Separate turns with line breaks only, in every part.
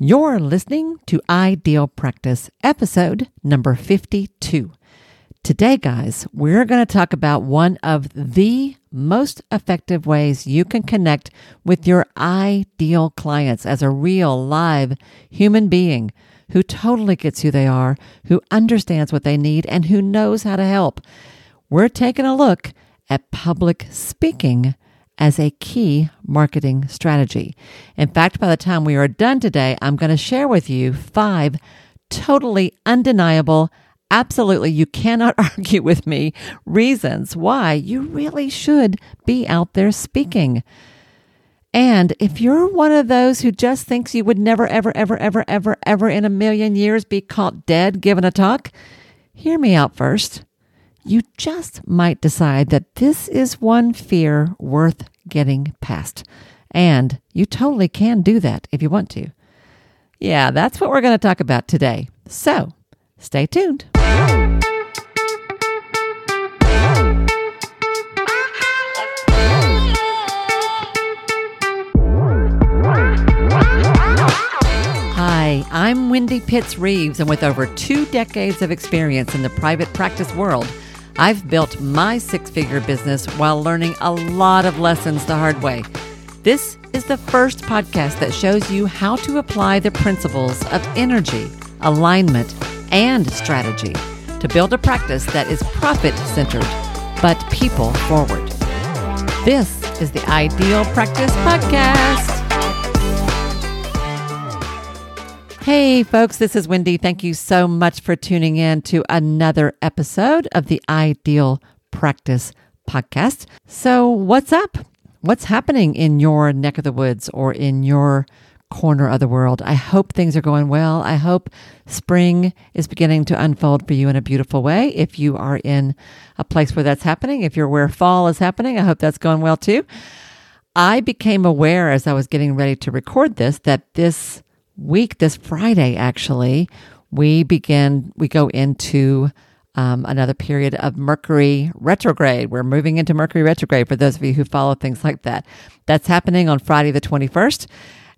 You're listening to Ideal Practice, episode number 52. Today, guys, we're going to talk about one of the most effective ways you can connect with your ideal clients as a real, live human being who totally gets who they are, who understands what they need, and who knows how to help. We're taking a look at public speaking as a key marketing strategy. In fact, by the time we are done today, I'm going to share with you five totally undeniable, absolutely you cannot argue with me reasons why you really should be out there speaking. And if you're one of those who just thinks you would never, ever, ever, ever, ever, ever in a million years be caught dead giving a talk, hear me out first you just might decide that this is one fear worth getting past. And you totally can do that if you want to. Yeah, that's what we're going to talk about today. So stay tuned. Hi, I'm Wendy Pitts Reeves, and with over two decades of experience in the private practice world, I've built my six figure business while learning a lot of lessons the hard way. This is the first podcast that shows you how to apply the principles of energy, alignment, and strategy to build a practice that is profit centered but people forward. This is the Ideal Practice Podcast. Hey, folks, this is Wendy. Thank you so much for tuning in to another episode of the Ideal Practice Podcast. So, what's up? What's happening in your neck of the woods or in your corner of the world? I hope things are going well. I hope spring is beginning to unfold for you in a beautiful way. If you are in a place where that's happening, if you're where fall is happening, I hope that's going well too. I became aware as I was getting ready to record this that this week, this Friday, actually, we begin, we go into um, another period of Mercury retrograde. We're moving into Mercury retrograde for those of you who follow things like that. That's happening on Friday, the 21st.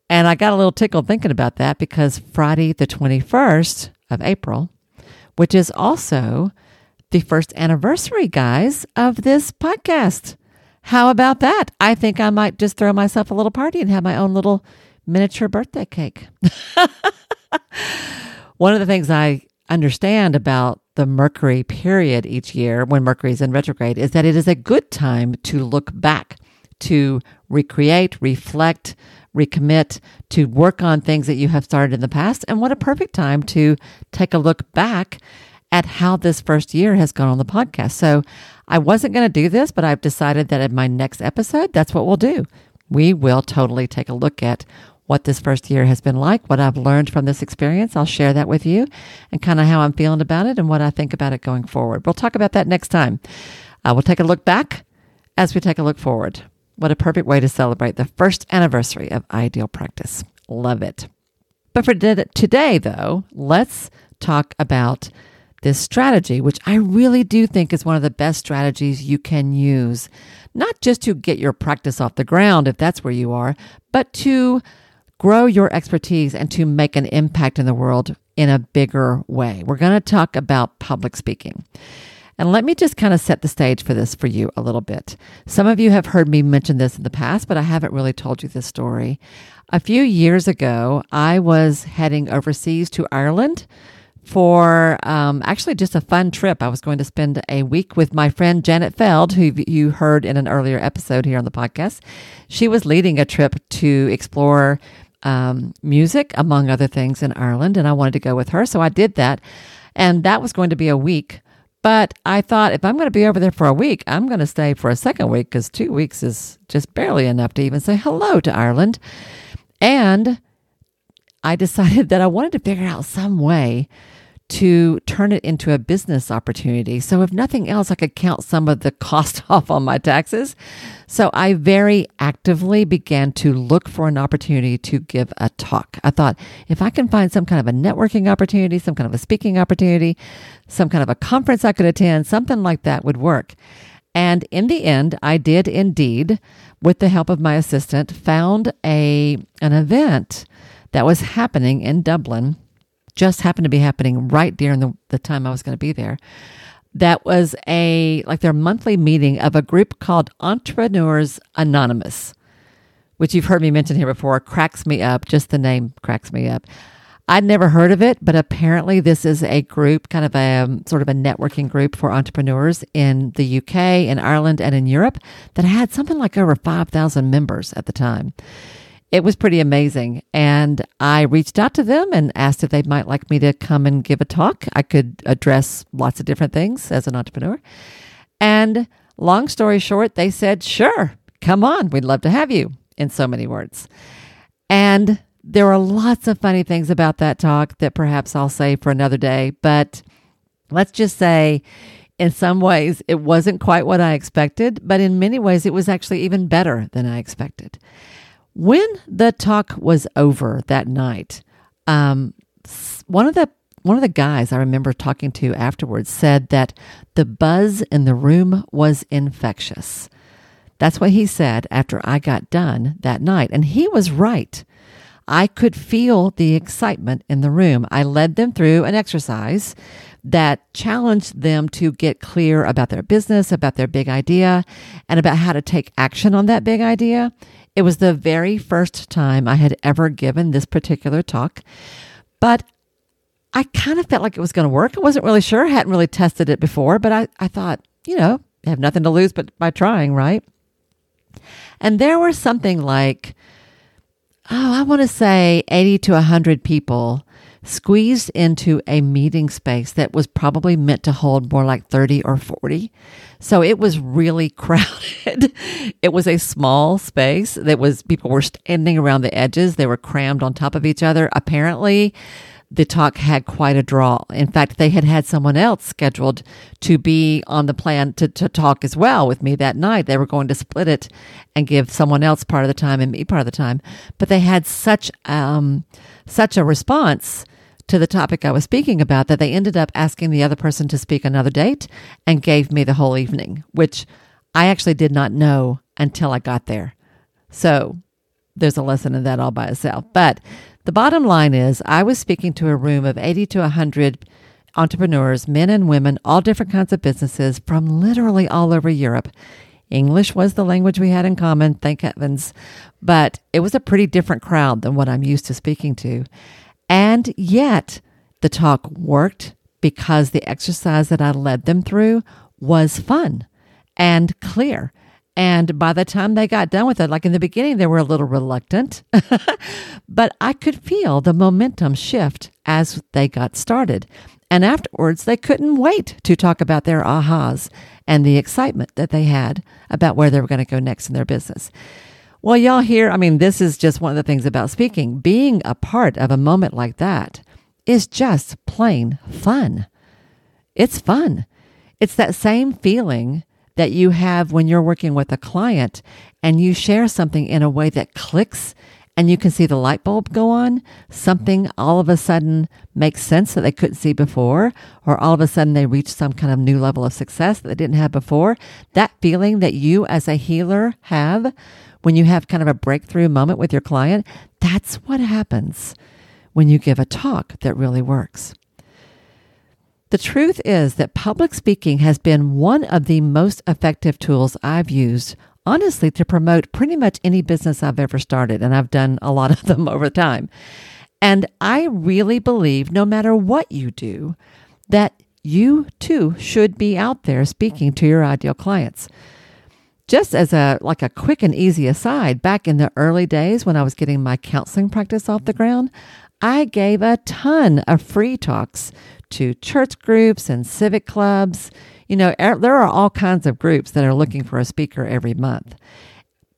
And I got a little tickled thinking about that because Friday, the 21st of April, which is also the first anniversary, guys, of this podcast. How about that? I think I might just throw myself a little party and have my own little miniature birthday cake. One of the things I understand about the Mercury period each year when Mercury is in retrograde is that it is a good time to look back, to recreate, reflect, recommit, to work on things that you have started in the past. And what a perfect time to take a look back at how this first year has gone on the podcast. So I wasn't going to do this, but I've decided that in my next episode, that's what we'll do. We will totally take a look at what this first year has been like, what I've learned from this experience. I'll share that with you and kind of how I'm feeling about it and what I think about it going forward. We'll talk about that next time. Uh, we'll take a look back as we take a look forward. What a perfect way to celebrate the first anniversary of Ideal Practice. Love it. But for today, though, let's talk about this strategy, which I really do think is one of the best strategies you can use, not just to get your practice off the ground, if that's where you are, but to grow your expertise and to make an impact in the world in a bigger way. We're going to talk about public speaking. And let me just kind of set the stage for this for you a little bit. Some of you have heard me mention this in the past, but I haven't really told you this story. A few years ago, I was heading overseas to Ireland for um, actually just a fun trip. I was going to spend a week with my friend Janet Feld, who you heard in an earlier episode here on the podcast. She was leading a trip to explore um, music, among other things, in Ireland, and I wanted to go with her. So I did that. And that was going to be a week. But I thought if I'm going to be over there for a week, I'm going to stay for a second week because two weeks is just barely enough to even say hello to Ireland. And I decided that I wanted to figure out some way to turn it into a business opportunity. So, if nothing else, I could count some of the cost off on my taxes. So, I very actively began to look for an opportunity to give a talk. I thought if I can find some kind of a networking opportunity, some kind of a speaking opportunity, some kind of a conference I could attend, something like that would work. And in the end, I did indeed, with the help of my assistant, found a an event that was happening in Dublin, just happened to be happening right during the, the time I was going to be there. That was a like their monthly meeting of a group called Entrepreneurs Anonymous, which you've heard me mention here before. Cracks me up. Just the name cracks me up. I'd never heard of it, but apparently this is a group, kind of a um, sort of a networking group for entrepreneurs in the UK, in Ireland, and in Europe that had something like over 5,000 members at the time. It was pretty amazing. And I reached out to them and asked if they might like me to come and give a talk. I could address lots of different things as an entrepreneur. And long story short, they said, sure, come on, we'd love to have you, in so many words. And there are lots of funny things about that talk that perhaps I'll say for another day, but let's just say in some ways it wasn't quite what I expected, but in many ways it was actually even better than I expected. When the talk was over that night, um, one of the one of the guys I remember talking to afterwards said that the buzz in the room was infectious. That's what he said after I got done that night. And he was right. I could feel the excitement in the room. I led them through an exercise that challenged them to get clear about their business, about their big idea, and about how to take action on that big idea. It was the very first time I had ever given this particular talk, but I kind of felt like it was going to work. I wasn't really sure, I hadn't really tested it before, but I, I thought, you know, I have nothing to lose but by trying, right? And there were something like oh, I want to say 80 to 100 people squeezed into a meeting space that was probably meant to hold more like 30 or 40. So it was really crowded. it was a small space that was people were standing around the edges. They were crammed on top of each other. Apparently, the talk had quite a draw. In fact, they had had someone else scheduled to be on the plan to, to talk as well with me that night. They were going to split it and give someone else part of the time and me part of the time. But they had such um, such a response to the topic I was speaking about that they ended up asking the other person to speak another date and gave me the whole evening, which I actually did not know until I got there. So there's a lesson in that all by itself. But the bottom line is, I was speaking to a room of 80 to 100 entrepreneurs, men and women, all different kinds of businesses from literally all over Europe. English was the language we had in common, thank heavens, but it was a pretty different crowd than what I'm used to speaking to. And yet, the talk worked because the exercise that I led them through was fun and clear and by the time they got done with it, like in the beginning, they were a little reluctant, but I could feel the momentum shift as they got started. And afterwards, they couldn't wait to talk about their ahas and the excitement that they had about where they were going to go next in their business. Well, y'all here, I mean, this is just one of the things about speaking. Being a part of a moment like that is just plain fun. It's fun. It's that same feeling that you have when you're working with a client and you share something in a way that clicks and you can see the light bulb go on, something all of a sudden makes sense that they couldn't see before, or all of a sudden they reach some kind of new level of success that they didn't have before. That feeling that you as a healer have when you have kind of a breakthrough moment with your client, that's what happens when you give a talk that really works. The truth is that public speaking has been one of the most effective tools I've used, honestly, to promote pretty much any business I've ever started. And I've done a lot of them over time. And I really believe no matter what you do, that you too should be out there speaking to your ideal clients. Just as a like a quick and easy aside, back in the early days when I was getting my counseling practice off the ground, I gave a ton of free talks to church groups and civic clubs. You know, er, there are all kinds of groups that are looking for a speaker every month.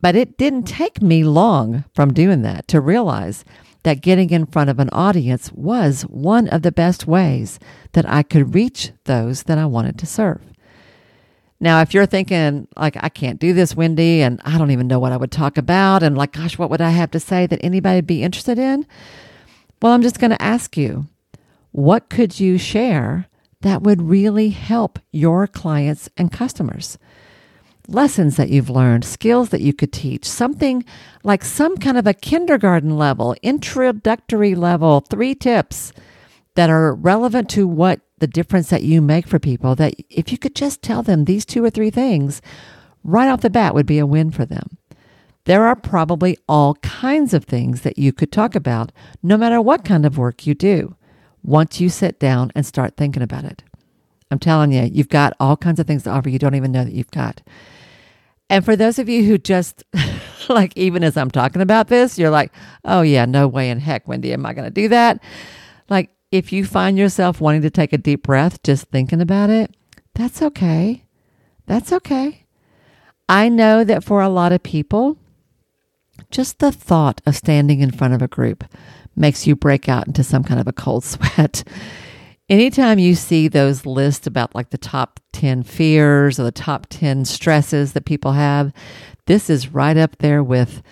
But it didn't take me long from doing that to realize that getting in front of an audience was one of the best ways that I could reach those that I wanted to serve. Now, if you're thinking, like, I can't do this, Wendy, and I don't even know what I would talk about, and like, gosh, what would I have to say that anybody would be interested in? Well, I'm just going to ask you what could you share that would really help your clients and customers? lessons that you've learned, skills that you could teach, something like some kind of a kindergarten level, introductory level, three tips that are relevant to what the difference that you make for people. That if you could just tell them these two or three things right off the bat would be a win for them. There are probably all kinds of things that you could talk about, no matter what kind of work you do, once you sit down and start thinking about it. I'm telling you, you've got all kinds of things to offer you don't even know that you've got. And for those of you who just, like, even as I'm talking about this, you're like, oh, yeah, no way in heck, Wendy, am I going to do that? Like, if you find yourself wanting to take a deep breath just thinking about it, that's okay. That's okay. I know that for a lot of people, just the thought of standing in front of a group makes you break out into some kind of a cold sweat. Anytime you see those lists about like the top 10 fears or the top 10 stresses that people have, this is right up there with,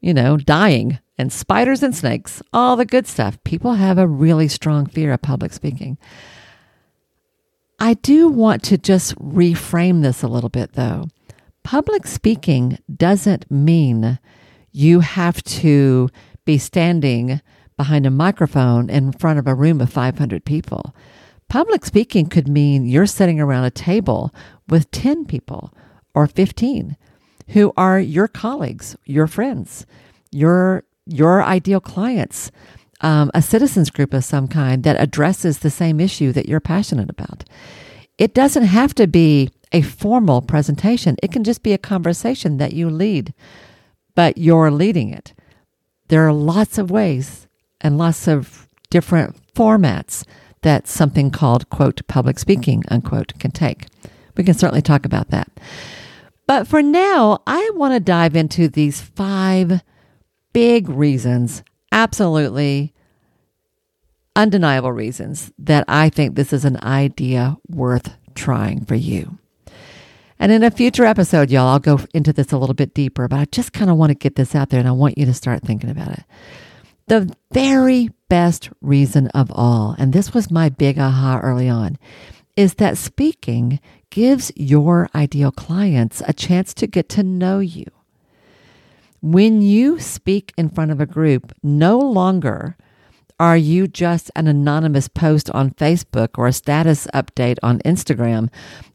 you know, dying and spiders and snakes, all the good stuff. People have a really strong fear of public speaking. I do want to just reframe this a little bit though. Public speaking doesn't mean you have to be standing behind a microphone in front of a room of 500 people. Public speaking could mean you're sitting around a table with 10 people or 15 who are your colleagues, your friends, your your ideal clients, um, a citizens group of some kind that addresses the same issue that you're passionate about. It doesn't have to be a formal presentation. It can just be a conversation that you lead, but you're leading it. There are lots of ways and lots of different formats that something called, quote, public speaking, unquote, can take. We can certainly talk about that. But for now, I want to dive into these five big reasons, absolutely undeniable reasons, that I think this is an idea worth trying for you. And in a future episode, y'all, I'll go into this a little bit deeper, but I just kind of want to get this out there and I want you to start thinking about it. The very best reason of all, and this was my big aha early on, is that speaking gives your ideal clients a chance to get to know you. When you speak in front of a group, no longer are you just an anonymous post on Facebook or a status update on Instagram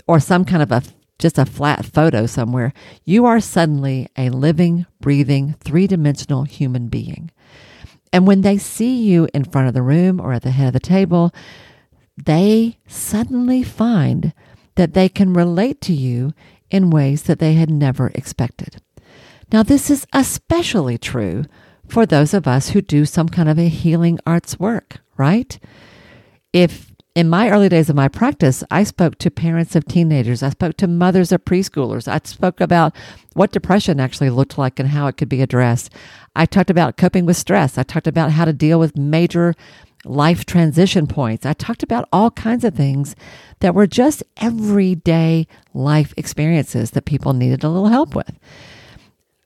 or some kind of a just a flat photo somewhere. You are suddenly a living, breathing, three dimensional human being. And when they see you in front of the room or at the head of the table, they suddenly find that they can relate to you in ways that they had never expected. Now, this is especially true for those of us who do some kind of a healing arts work, right? If in my early days of my practice, I spoke to parents of teenagers. I spoke to mothers of preschoolers. I spoke about what depression actually looked like and how it could be addressed. I talked about coping with stress. I talked about how to deal with major life transition points. I talked about all kinds of things that were just everyday life experiences that people needed a little help with.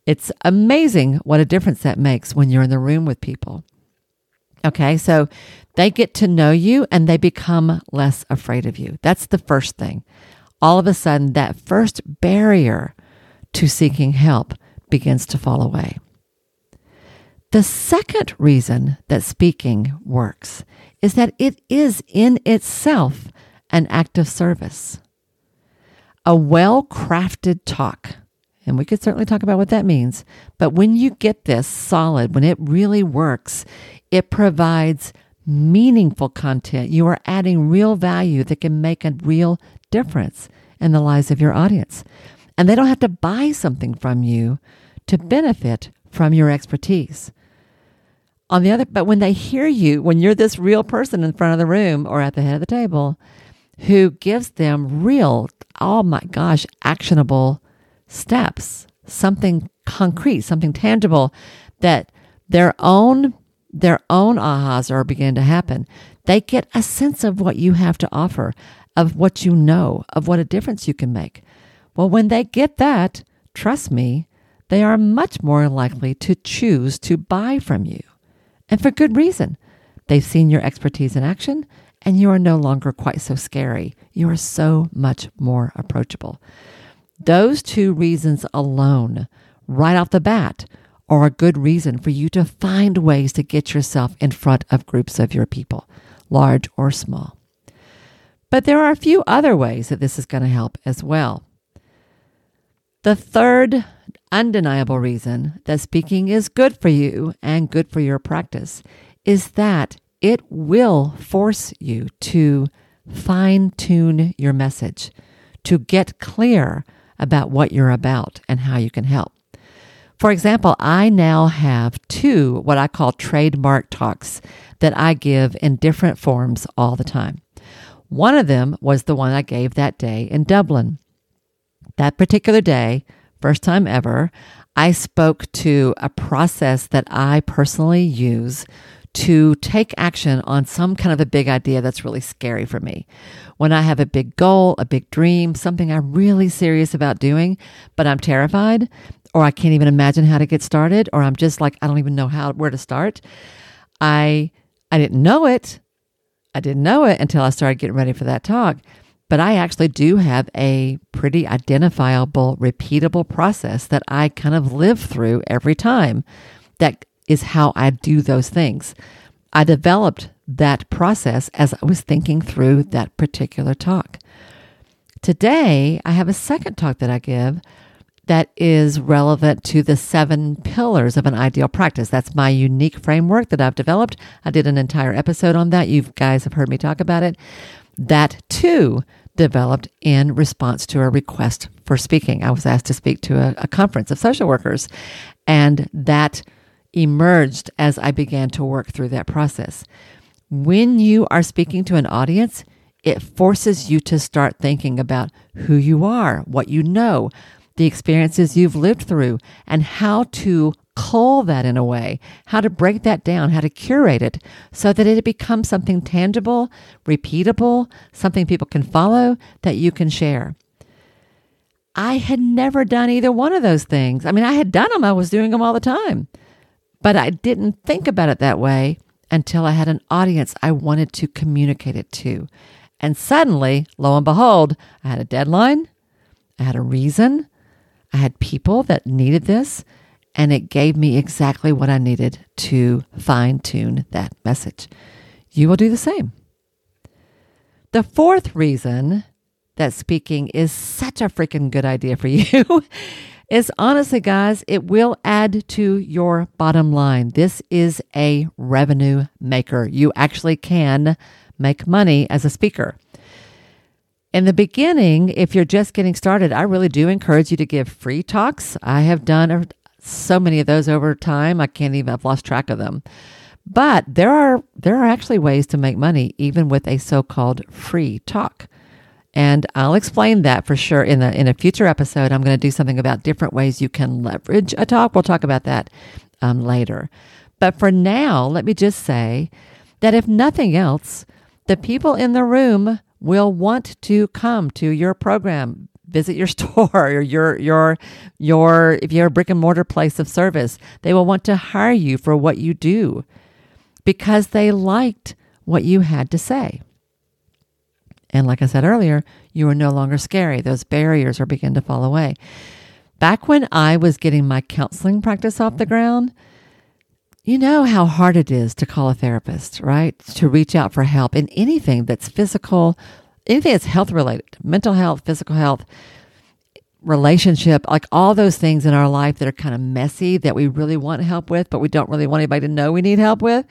It's amazing what a difference that makes when you're in the room with people. Okay, so they get to know you and they become less afraid of you. That's the first thing. All of a sudden, that first barrier to seeking help begins to fall away. The second reason that speaking works is that it is in itself an act of service. A well crafted talk, and we could certainly talk about what that means, but when you get this solid, when it really works, it provides meaningful content. You are adding real value that can make a real difference in the lives of your audience. And they don't have to buy something from you to benefit from your expertise. On the other, but when they hear you, when you're this real person in front of the room or at the head of the table who gives them real, oh my gosh, actionable steps, something concrete, something tangible that their own their own ahas are beginning to happen. They get a sense of what you have to offer, of what you know, of what a difference you can make. Well, when they get that, trust me, they are much more likely to choose to buy from you. And for good reason. They've seen your expertise in action, and you are no longer quite so scary. You are so much more approachable. Those two reasons alone, right off the bat, are a good reason for you to find ways to get yourself in front of groups of your people, large or small. But there are a few other ways that this is going to help as well. The third undeniable reason that speaking is good for you and good for your practice is that it will force you to fine tune your message, to get clear about what you're about and how you can help. For example, I now have two what I call trademark talks that I give in different forms all the time. One of them was the one I gave that day in Dublin. That particular day, first time ever, I spoke to a process that I personally use to take action on some kind of a big idea that's really scary for me. When I have a big goal, a big dream, something I'm really serious about doing, but I'm terrified, or I can't even imagine how to get started, or I'm just like, I don't even know how where to start. I I didn't know it. I didn't know it until I started getting ready for that talk. But I actually do have a pretty identifiable, repeatable process that I kind of live through every time that is how I do those things. I developed that process as I was thinking through that particular talk. Today, I have a second talk that I give that is relevant to the seven pillars of an ideal practice. That's my unique framework that I've developed. I did an entire episode on that. You guys have heard me talk about it. That too developed in response to a request for speaking. I was asked to speak to a, a conference of social workers, and that emerged as I began to work through that process. When you are speaking to an audience, it forces you to start thinking about who you are, what you know, the experiences you've lived through, and how to cull that in a way, how to break that down, how to curate it so that it becomes something tangible, repeatable, something people can follow that you can share. I had never done either one of those things. I mean, I had done them, I was doing them all the time. But I didn't think about it that way until I had an audience I wanted to communicate it to. And suddenly, lo and behold, I had a deadline, I had a reason, I had people that needed this, and it gave me exactly what I needed to fine tune that message. You will do the same. The fourth reason that speaking is such a freaking good idea for you is honestly, guys, it will add to your bottom line. This is a revenue maker. You actually can make money as a speaker. In the beginning, if you're just getting started, I really do encourage you to give free talks. I have done so many of those over time. I can't even, I've lost track of them. But there are there are actually ways to make money even with a so-called free talk. And I'll explain that for sure in the in a future episode. I'm going to do something about different ways you can leverage a talk. We'll talk about that um, later. But for now, let me just say that if nothing else, the people in the room will want to come to your program, visit your store or your your your if you're a brick and mortar place of service, they will want to hire you for what you do because they liked what you had to say. And like I said earlier, you are no longer scary. Those barriers are beginning to fall away. Back when I was getting my counseling practice off the mm-hmm. ground, you know how hard it is to call a therapist, right? To reach out for help in anything that's physical, anything that's health related, mental health, physical health, relationship, like all those things in our life that are kind of messy that we really want help with, but we don't really want anybody to know we need help with.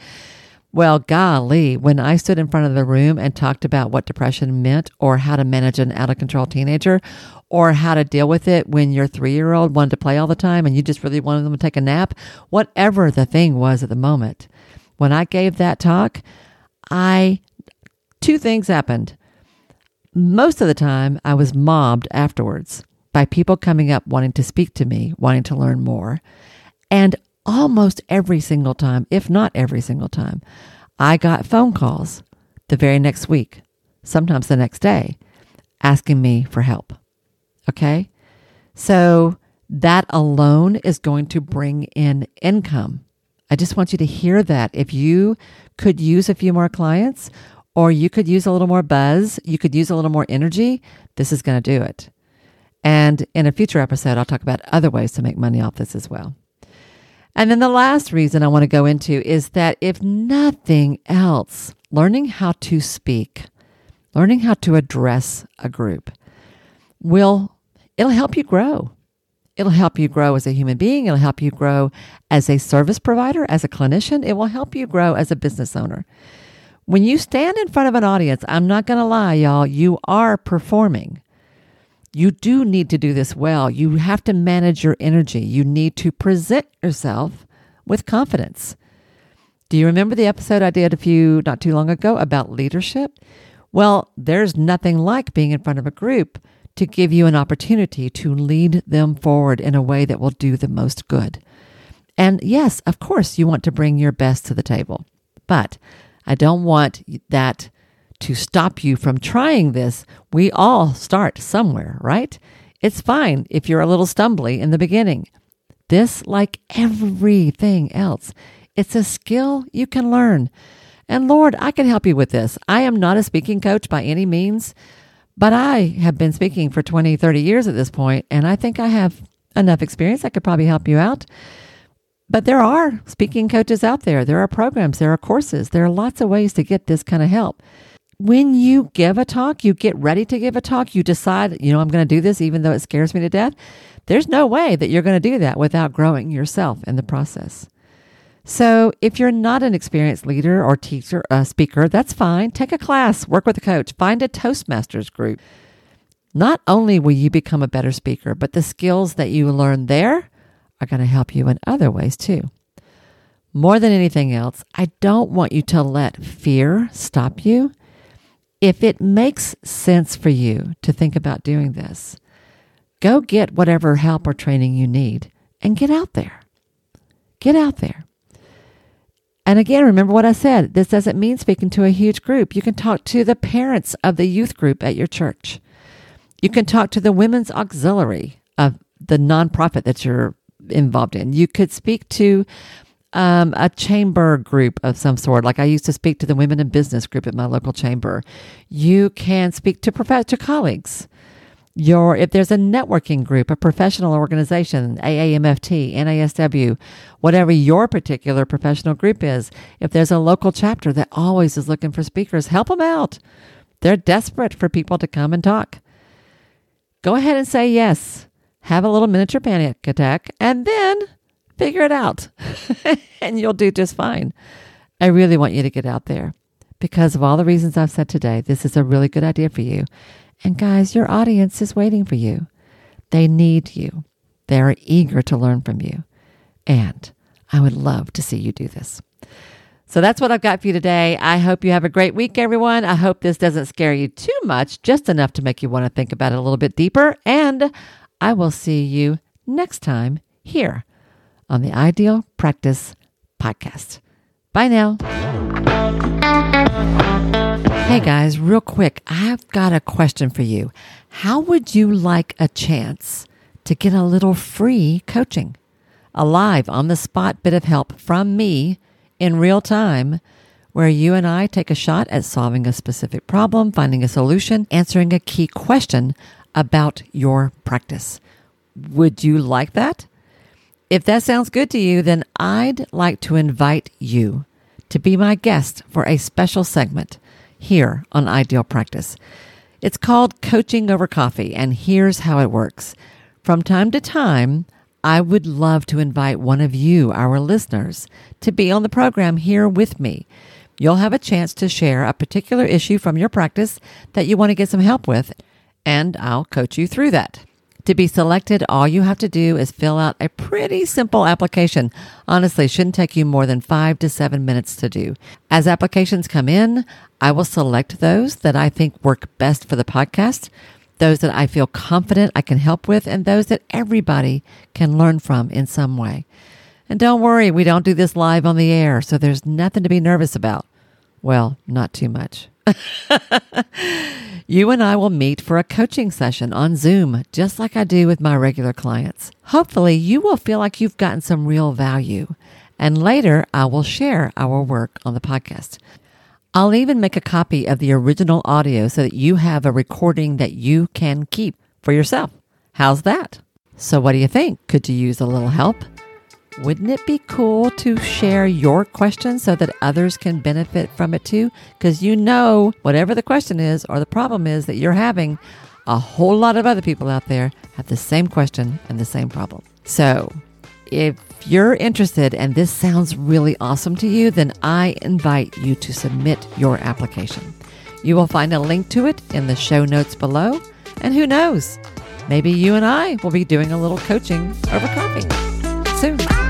Well, golly, when I stood in front of the room and talked about what depression meant or how to manage an out of control teenager or how to deal with it when your three year old wanted to play all the time and you just really wanted them to take a nap, whatever the thing was at the moment, when I gave that talk, I, two things happened. Most of the time, I was mobbed afterwards by people coming up wanting to speak to me, wanting to learn more. And almost every single time, if not every single time, I got phone calls the very next week, sometimes the next day, asking me for help. Okay. So that alone is going to bring in income. I just want you to hear that. If you could use a few more clients or you could use a little more buzz, you could use a little more energy, this is going to do it. And in a future episode, I'll talk about other ways to make money off this as well. And then the last reason I want to go into is that if nothing else, learning how to speak, learning how to address a group will it'll help you grow. It'll help you grow as a human being, it'll help you grow as a service provider, as a clinician, it will help you grow as a business owner. When you stand in front of an audience, I'm not going to lie, y'all, you are performing. You do need to do this well. You have to manage your energy. You need to present yourself with confidence. Do you remember the episode I did a few not too long ago about leadership? Well, there's nothing like being in front of a group to give you an opportunity to lead them forward in a way that will do the most good. And yes, of course, you want to bring your best to the table, but I don't want that to stop you from trying this, we all start somewhere, right? It's fine if you're a little stumbly in the beginning. This, like everything else, it's a skill you can learn. And Lord, I can help you with this. I am not a speaking coach by any means, but I have been speaking for 20, 30 years at this point, and I think I have enough experience. I could probably help you out. But there are speaking coaches out there. There are programs, there are courses, there are lots of ways to get this kind of help when you give a talk, you get ready to give a talk, you decide, you know, I'm going to do this even though it scares me to death. There's no way that you're going to do that without growing yourself in the process. So, if you're not an experienced leader or teacher, uh, speaker, that's fine. Take a class, work with a coach, find a Toastmasters group. Not only will you become a better speaker, but the skills that you learn there are going to help you in other ways too. More than anything else, I don't want you to let fear stop you if it makes sense for you to think about doing this, go get whatever help or training you need and get out there. Get out there. And again, remember what I said. This doesn't mean speaking to a huge group. You can talk to the parents of the youth group at your church. You can talk to the women's auxiliary of the nonprofit that you're involved in. You could speak to um, a chamber group of some sort. Like I used to speak to the women in business group at my local chamber. You can speak to professor colleagues. Your if there's a networking group, a professional organization, AAMFT, NASW, whatever your particular professional group is, if there's a local chapter that always is looking for speakers, help them out. They're desperate for people to come and talk. Go ahead and say yes. Have a little miniature panic attack, and then figure it out and you'll do just fine. I really want you to get out there because of all the reasons I've said today. This is a really good idea for you. And guys, your audience is waiting for you. They need you. They're eager to learn from you. And I would love to see you do this. So that's what I've got for you today. I hope you have a great week, everyone. I hope this doesn't scare you too much, just enough to make you want to think about it a little bit deeper. And I will see you next time here on the Ideal Practice Podcast. Bye now. Hey guys, real quick, I've got a question for you. How would you like a chance to get a little free coaching? A live on the spot bit of help from me in real time where you and I take a shot at solving a specific problem, finding a solution, answering a key question about your practice. Would you like that? If that sounds good to you, then I'd like to invite you to be my guest for a special segment here on Ideal Practice. It's called Coaching Over Coffee, and here's how it works. From time to time, I would love to invite one of you, our listeners, to be on the program here with me. You'll have a chance to share a particular issue from your practice that you want to get some help with, and I'll coach you through that. To be selected, all you have to do is fill out a pretty simple application. Honestly, shouldn't take you more than five to seven minutes to do. As applications come in, I will select those that I think work best for the podcast, those that I feel confident I can help with, and those that everybody can learn from in some way. And don't worry, we don't do this live on the air, so there's nothing to be nervous about. Well, not too much. you and I will meet for a coaching session on Zoom, just like I do with my regular clients. Hopefully, you will feel like you've gotten some real value. And later, I will share our work on the podcast. I'll even make a copy of the original audio so that you have a recording that you can keep for yourself. How's that? So, what do you think? Could you use a little help? Wouldn't it be cool to share your question so that others can benefit from it too? Because you know, whatever the question is or the problem is that you're having, a whole lot of other people out there have the same question and the same problem. So, if you're interested and this sounds really awesome to you, then I invite you to submit your application. You will find a link to it in the show notes below. And who knows, maybe you and I will be doing a little coaching over coffee soon.